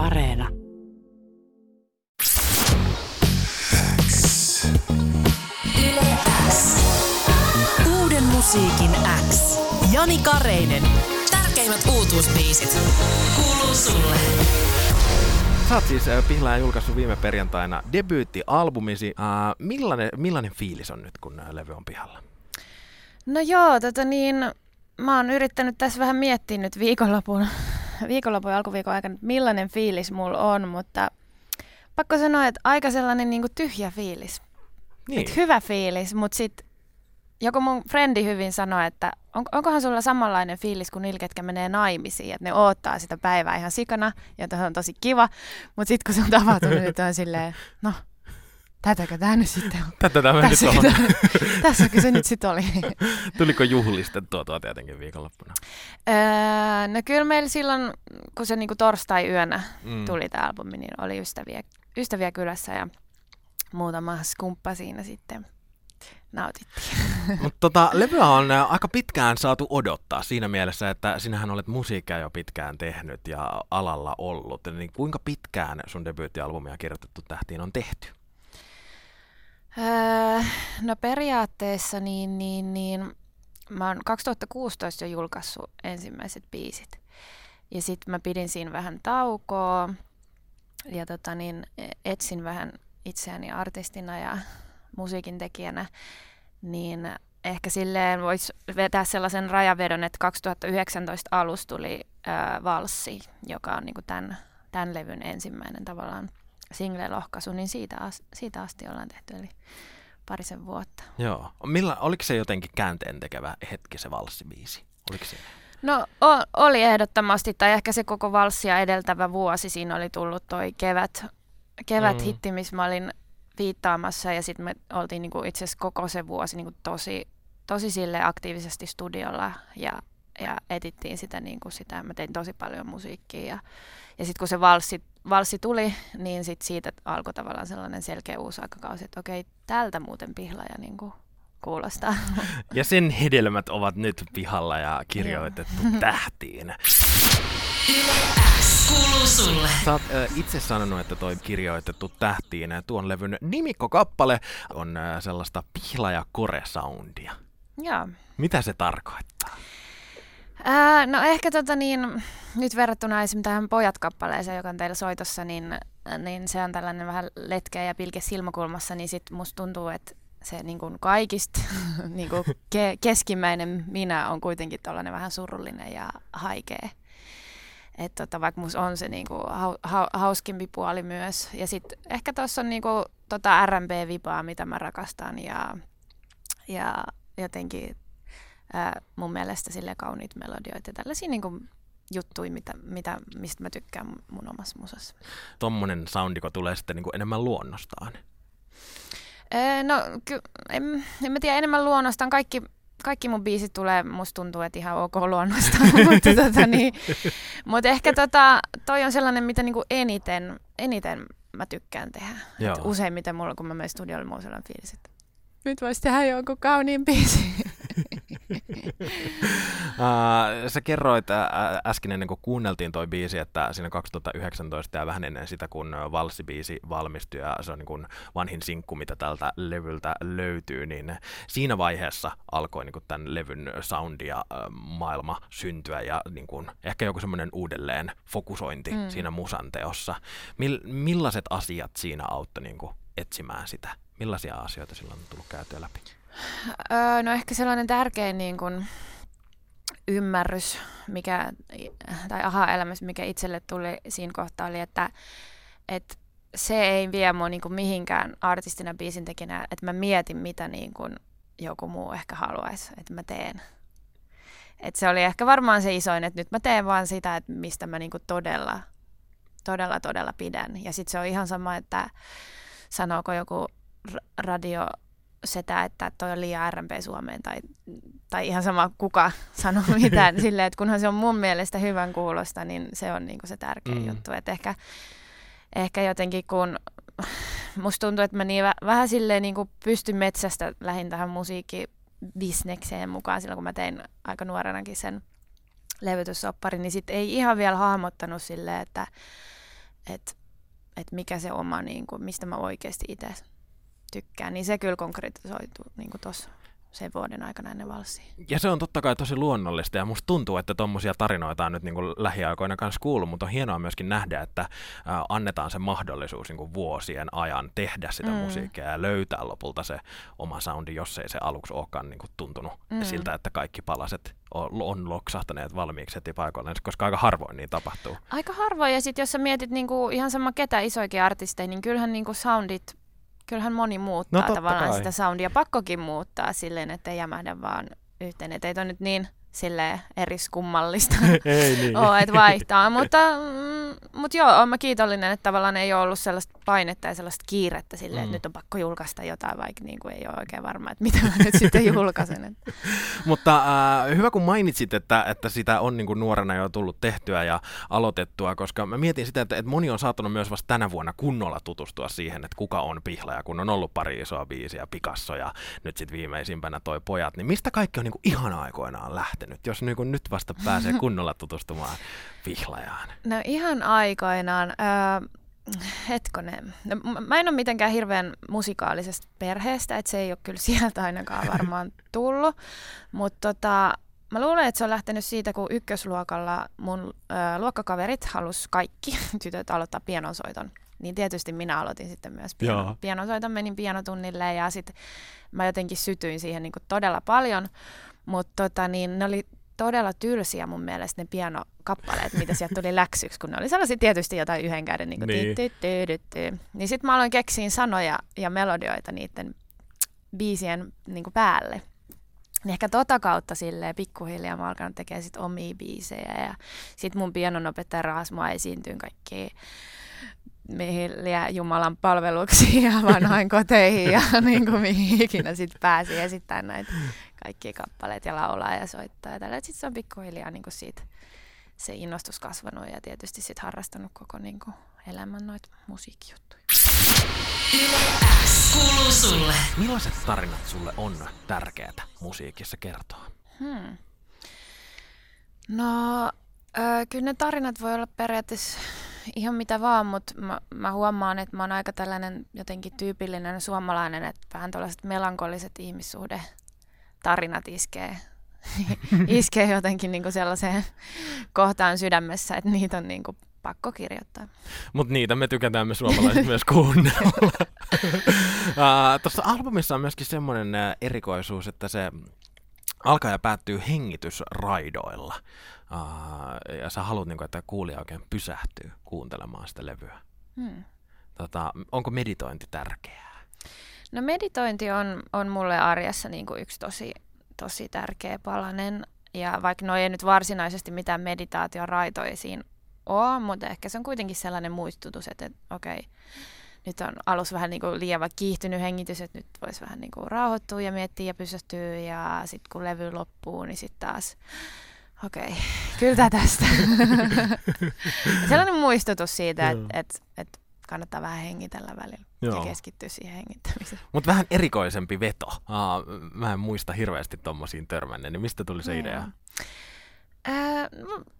Areena. Uuden musiikin X. Jani Kareinen. Tärkeimmät uutuusbiisit. Kuuluu sulle. Sä oot siis äh, Pihlään julkaissut viime perjantaina debyyttialbumisi. Äh, millainen, millainen fiilis on nyt, kun äh, levy on pihalla? No joo, tota niin, mä oon yrittänyt tässä vähän miettiä nyt viikonlopun, viikonlopun ja alkuviikon aikana, että millainen fiilis mulla on, mutta pakko sanoa, että aika sellainen niin kuin tyhjä fiilis. Niin. Et hyvä fiilis, mutta sitten joku mun frendi hyvin sanoi, että on, onkohan sulla samanlainen fiilis kuin niillä, ketkä menee naimisiin, että ne odottaa sitä päivää ihan sikana, ja se on tosi kiva, mutta sitten kun se on tapahtunut, niin on silleen, no, tätäkö tämä nyt sitten on? Tätä tämä nyt on. tässäkö se nyt sitten oli? Tuliko juhlistettua tuo tietenkin viikonloppuna? Öö, no kyllä meillä silloin, kun se niinku torstai-yönä Mm. tuli tämä albumi, niin oli ystäviä, ystäviä kylässä ja muutama skumppa siinä sitten nautittiin. Mutta tota, levyä on äh, aika pitkään saatu odottaa siinä mielessä, että sinähän olet musiikkia jo pitkään tehnyt ja alalla ollut. Niin kuinka pitkään sun debyyttialbumia kirjoitettu tähtiin on tehty? Öö, no periaatteessa niin, niin, niin mä oon 2016 jo julkaissut ensimmäiset biisit. Ja sitten mä pidin siinä vähän taukoa ja tota niin, etsin vähän itseäni artistina ja musiikin tekijänä. Niin ehkä silleen voisi vetää sellaisen rajavedon, että 2019 alussa tuli öö, Valssi, joka on niinku tämän, tämän levyn ensimmäinen tavallaan single-lohkaisu, niin siitä, as, siitä asti ollaan tehty, eli parisen vuotta. Joo. Milla, oliko se jotenkin käänteen tekevä hetki se valssibiisi? Oliko se? No o- oli ehdottomasti, tai ehkä se koko valssia edeltävä vuosi, siinä oli tullut toi kevät, kevät Mm. hitti, missä mä olin viittaamassa, ja sitten me oltiin niinku itse asiassa koko se vuosi niinku tosi, tosi sille aktiivisesti studiolla, ja, ja etittiin sitä, niinku sitä, mä tein tosi paljon musiikkia, ja, ja sitten kun se valssi, valssi tuli, niin sit siitä alkoi tavallaan sellainen selkeä uusi aikakausi, että okei, tältä muuten pihlaja niinku kuulostaa. Ja sen hedelmät ovat nyt pihalla ja kirjoitettu tähtiin. Kuuluu sulle. Sä oot äh, itse sanonut, että toi kirjoitettu tähtiin, äh, tuon levyn nimikkokappale on äh, sellaista pihla- ja kore-soundia. Joo. Mitä se tarkoittaa? Ää, no ehkä tota niin, nyt verrattuna esimerkiksi tähän Pojat-kappaleeseen, joka on teillä soitossa, niin, niin se on tällainen vähän letkeä ja pilke silmäkulmassa, niin sit musta tuntuu, että se niin kuin kaikista niin kuin ke- keskimmäinen minä on kuitenkin tällainen vähän surullinen ja haikea. Et tota, vaikka musta on se niinku hau, hau, hauskimpi puoli myös. Ja sitten ehkä tuossa on niinku tota R&B-vipaa, mitä mä rakastan ja, ja jotenkin ää, mun mielestä sille kauniit melodioita ja tällaisia niinku juttuja, mitä, mitä, mistä mä tykkään mun- omassa musassa. Tommonen soundiko tulee sitten niin kuin enemmän luonnostaan. Ee, no, ky- en, en mä tiedä, enemmän luonnostaan. Kaikki, kaikki mun biisit tulee, musta tuntuu, että ihan ok luonnosta. mutta tota, niin, mut ehkä tota, toi on sellainen, mitä niinku eniten, eniten mä tykkään tehdä. Useimmiten mulla, kun mä menen studiolle, mulla on sellainen fiilis, että nyt voisi tehdä jonkun kauniin biisin. Uh, sä kerroit ä, äsken ennen kuin kuunneltiin toi biisi, että siinä 2019 ja vähän ennen sitä, kun valssibiisi valmistui ja se on niin kuin vanhin sinkku, mitä tältä levyltä löytyy, niin siinä vaiheessa alkoi niin kuin tämän levyn soundi ja maailma syntyä ja niin kuin ehkä joku semmoinen uudelleen fokusointi mm. siinä musan teossa. Mill, millaiset asiat siinä auttoi niin kuin etsimään sitä? Millaisia asioita silloin on tullut käytyä läpi? Öö, no ehkä sellainen tärkein niin kun, ymmärrys, mikä, tai aha-elämys, mikä itselle tuli siinä kohtaa, oli, että, että se ei vie mua niin kuin mihinkään artistina, biisintekijänä, että mä mietin, mitä niin kuin joku muu ehkä haluaisi, että mä teen. Et se oli ehkä varmaan se isoin, että nyt mä teen vaan sitä, että mistä mä niin kuin todella, todella, todella pidän. Ja sitten se on ihan sama, että sanooko joku ra- radio setä, että toi on liian R&B Suomeen tai, tai ihan sama kuka sanoo mitään. Silleen, että kunhan se on mun mielestä hyvän kuulosta, niin se on niinku se tärkeä Mm. juttu. Et ehkä, ehkä jotenkin kun musta tuntuu, että mä niin vä- vähän silleen niinku pystyn metsästä lähin tähän musiikkibisnekseen mukaan silloin, kun mä tein aika nuorenakin sen levytyssopparin, niin sitten ei ihan vielä hahmottanut silleen, että että et mikä se oma, niin kuin, mistä mä oikeasti itse tykkään, niin se kyllä konkretisoituu niin tuossa sen vuoden aikana ennen valssia. Ja se on totta kai tosi luonnollista ja musta tuntuu, että tuommoisia tarinoita on nyt niin kuin lähiaikoina kanssa kuullut, mutta on hienoa myöskin nähdä, että äh, annetaan se mahdollisuus niin kuin vuosien ajan tehdä sitä mm. musiikkia ja löytää lopulta se oma soundi, jos ei se aluksi olekaan niin kuin tuntunut mm. siltä, että kaikki palaset on, on loksahtaneet valmiiksi heti paikoilleen, koska aika harvoin niin tapahtuu. Aika harvoin, ja sitten jos sä mietit niin kuin ihan sama ketä isoikin artisteja, niin kyllähän niin kuin soundit kyllähän moni muuttaa no, tavallaan kai. sitä soundia. Pakkokin muuttaa silleen, että ei jämähdä vaan yhteen. Että ei toi nyt niin sille eriskummallista ei niin. ole, että vaihtaa. mutta, mm, mutta joo, olen mä kiitollinen, että tavallaan ei ole ollut sellaista painetta ja sellaista kiirettä silleen, mm. että nyt on pakko julkaista jotain, vaikka niin kuin ei ole oikein varma, että mitä mä nyt sitten julkaisen. mutta äh, hyvä kun mainitsit, että, että sitä on niin kuin nuorena jo tullut tehtyä ja aloitettua, koska mä mietin sitä, että, että moni on saattanut myös vasta tänä vuonna kunnolla tutustua siihen, että kuka on Pihlaja, kun on ollut pari isoa biisiä, Picasso ja nyt sitten viimeisimpänä toi Pojat, niin mistä kaikki on niin kuin ihan aikoinaan lähtenyt? jos niin kuin nyt vasta pääsee kunnolla tutustumaan Pihlajaan? No ihan aikoinaan. Öö, hetkonen. No, mä en ole mitenkään hirveän musikaalisesta perheestä, että se ei ole kyllä sieltä ainakaan varmaan tullut. Mutta tota, mä luulen, että se on lähtenyt siitä, kun ykkösluokalla mun ö, luokkakaverit halus kaikki tytöt aloittaa pianosoiton. Niin tietysti minä aloitin sitten myös piano, pianosoiton, menin pianotunnille ja sitten mä jotenkin sytyin siihen niin todella paljon. Mutta tota, niin, ne oli todella tylsiä mun mielestä ne pianokappaleet, mitä sieltä tuli läksyksi, kun ne oli sellaisia tietysti jotain yhden käden niin kuin niin. Niin sitten mä aloin keksiä sanoja ja melodioita niiden biisien niin kuin päälle. Niin ehkä tota kautta silleen pikkuhiljaa mä alkanut tekemään sit omia biisejä ja sit mun pianonopettaja raas mua esiintyyn kaikkiin mihin Jumalan palveluksiin ja vanhoin koteihin ja niin kuin mihin ikinä sit pääsi esittämään näitä kaikkia kappaleita ja laulaa ja soittaa. Ja Sitten se on pikkuhiljaa niin kuin siitä se innostus kasvanut ja tietysti sit harrastanut koko niin kuin elämän noita musiikkijuttuja. kuuluu sulle. Millaiset tarinat sulle on tärkeää musiikissa kertoa? Hmm. No, äh, kyllä ne tarinat voi olla periaatteessa ihan mitä vaan, mutta mä, mä huomaan, että mä oon aika tällainen jotenkin tyypillinen suomalainen, että vähän tällaiset melankoliset ihmissuhde tarinat iskee, iskee jotenkin niinku sellaiseen kohtaan sydämessä, että niitä on niinku pakko kirjoittaa. Mutta niitä me tykätään me suomalaiset myös kuunnella. uh, Tuossa albumissa on myöskin semmoinen erikoisuus, että se alkaa ja päättyy hengitysraidoilla. Uh, ja sä haluat, niinku, että kuulija oikein pysähtyy kuuntelemaan sitä levyä. Hmm. Tota, onko meditointi tärkeää? No meditointi on, on mulle arjessa niin kuin yksi tosi, tosi tärkeä palanen. Ja vaikka no ei nyt varsinaisesti mitään meditaatioraitoja siinä ole, mutta ehkä se on kuitenkin sellainen muistutus, että, että okei, okay, nyt on alus vähän niin kuin liian kiihtynyt hengitys, että nyt voisi vähän niin kuin rauhoittua ja miettiä ja pysähtyä. Ja sitten kun levy loppuu, niin sitten taas okei, okay, kyllä tästä. Sellainen muistutus siitä, että et, et kannattaa vähän hengitellä välillä Joo. ja keskittyä siihen hengittämiseen. Mutta vähän erikoisempi veto. Aa, mä en muista hirveästi tuommoisiin törmänneen, niin mistä tuli se no idea? Äh,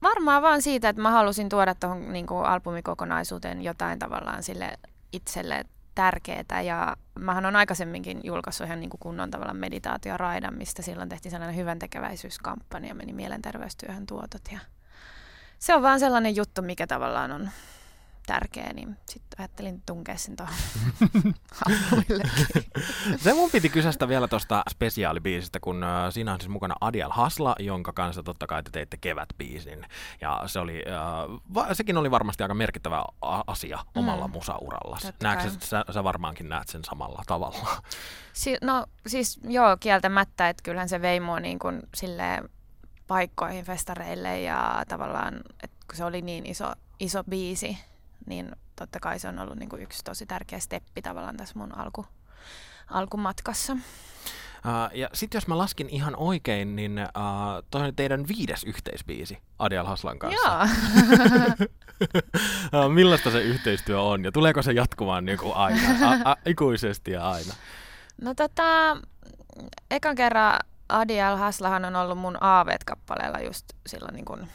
varmaan vaan siitä, että mä halusin tuoda tuohon niin albumikokonaisuuteen jotain tavallaan sille itselle tärkeää. Ja mähän on aikaisemminkin julkaissut ihan niin kuin kunnon tavallaan meditaatioraidan, mistä silloin tehtiin sellainen hyvän tekeväisyyskampanja, meni mielenterveystyöhön tuotot. Ja se on vaan sellainen juttu, mikä tavallaan on tärkeä, niin sitten ajattelin tunkea sen tuohon Se mun piti kysästä vielä tuosta spesiaalibiisistä, kun uh, siinä on siis mukana Adial Hasla, jonka kanssa totta kai te teitte kevätbiisin. Ja se oli, uh, va- sekin oli varmasti aika merkittävä asia omalla mm. musauralla. Näetkö, sä, sä varmaankin näet sen samalla tavalla? Si- no siis joo, kieltämättä, että kyllähän se vei mua niin kuin silleen paikkoihin, festareille ja tavallaan, että kun se oli niin iso, iso biisi, niin totta kai se on ollut niin kuin yksi tosi tärkeä steppi tavallaan tässä mun alku, alkumatkassa. Uh, ja sitten jos mä laskin ihan oikein, niin uh, toi on teidän viides yhteisbiisi Adial Haslan kanssa. Joo. uh, millaista se yhteistyö on ja tuleeko se jatkumaan niin kuin aina, a- a- ikuisesti ja aina? No tota, ekan kerran Adial Haslahan on ollut mun Aaveet-kappaleella just silloin niin kuin,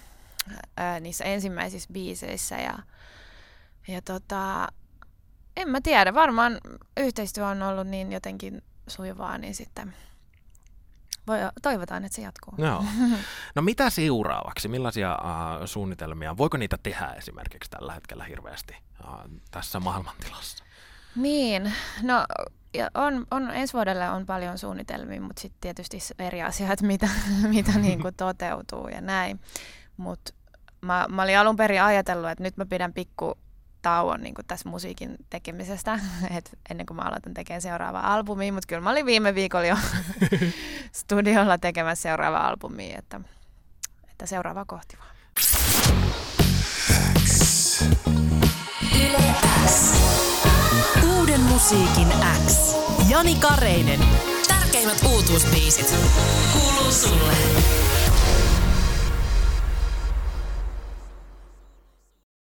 ää, niissä ensimmäisissä biiseissä ja ja tota, en mä tiedä, varmaan yhteistyö on ollut niin jotenkin sujuvaa, niin sitten voi, toivotaan, että se jatkuu. Joo. No mitä seuraavaksi? Millaisia uh, suunnitelmia? Voiko niitä tehdä esimerkiksi tällä hetkellä hirveästi uh, tässä maailmantilassa? Niin, no ja on, on, ensi vuodelle on paljon suunnitelmia, mutta sitten tietysti eri asiat, mitä, mitä niin kuin toteutuu ja näin. Mutta mä, mä olin alun perin ajatellut, että nyt mä pidän pikku tauon niin kuin tässä musiikin tekemisestä, et ennen kuin mä aloitan tekemään seuraavaa albumia, mutta kyllä mä olin viime viikolla jo studiolla tekemässä seuraavaa albumia, että, että seuraava kohti vaan. Uuden musiikin X. Jani Kareinen. Tärkeimmät uutuusbiisit. Kuuluu sulle.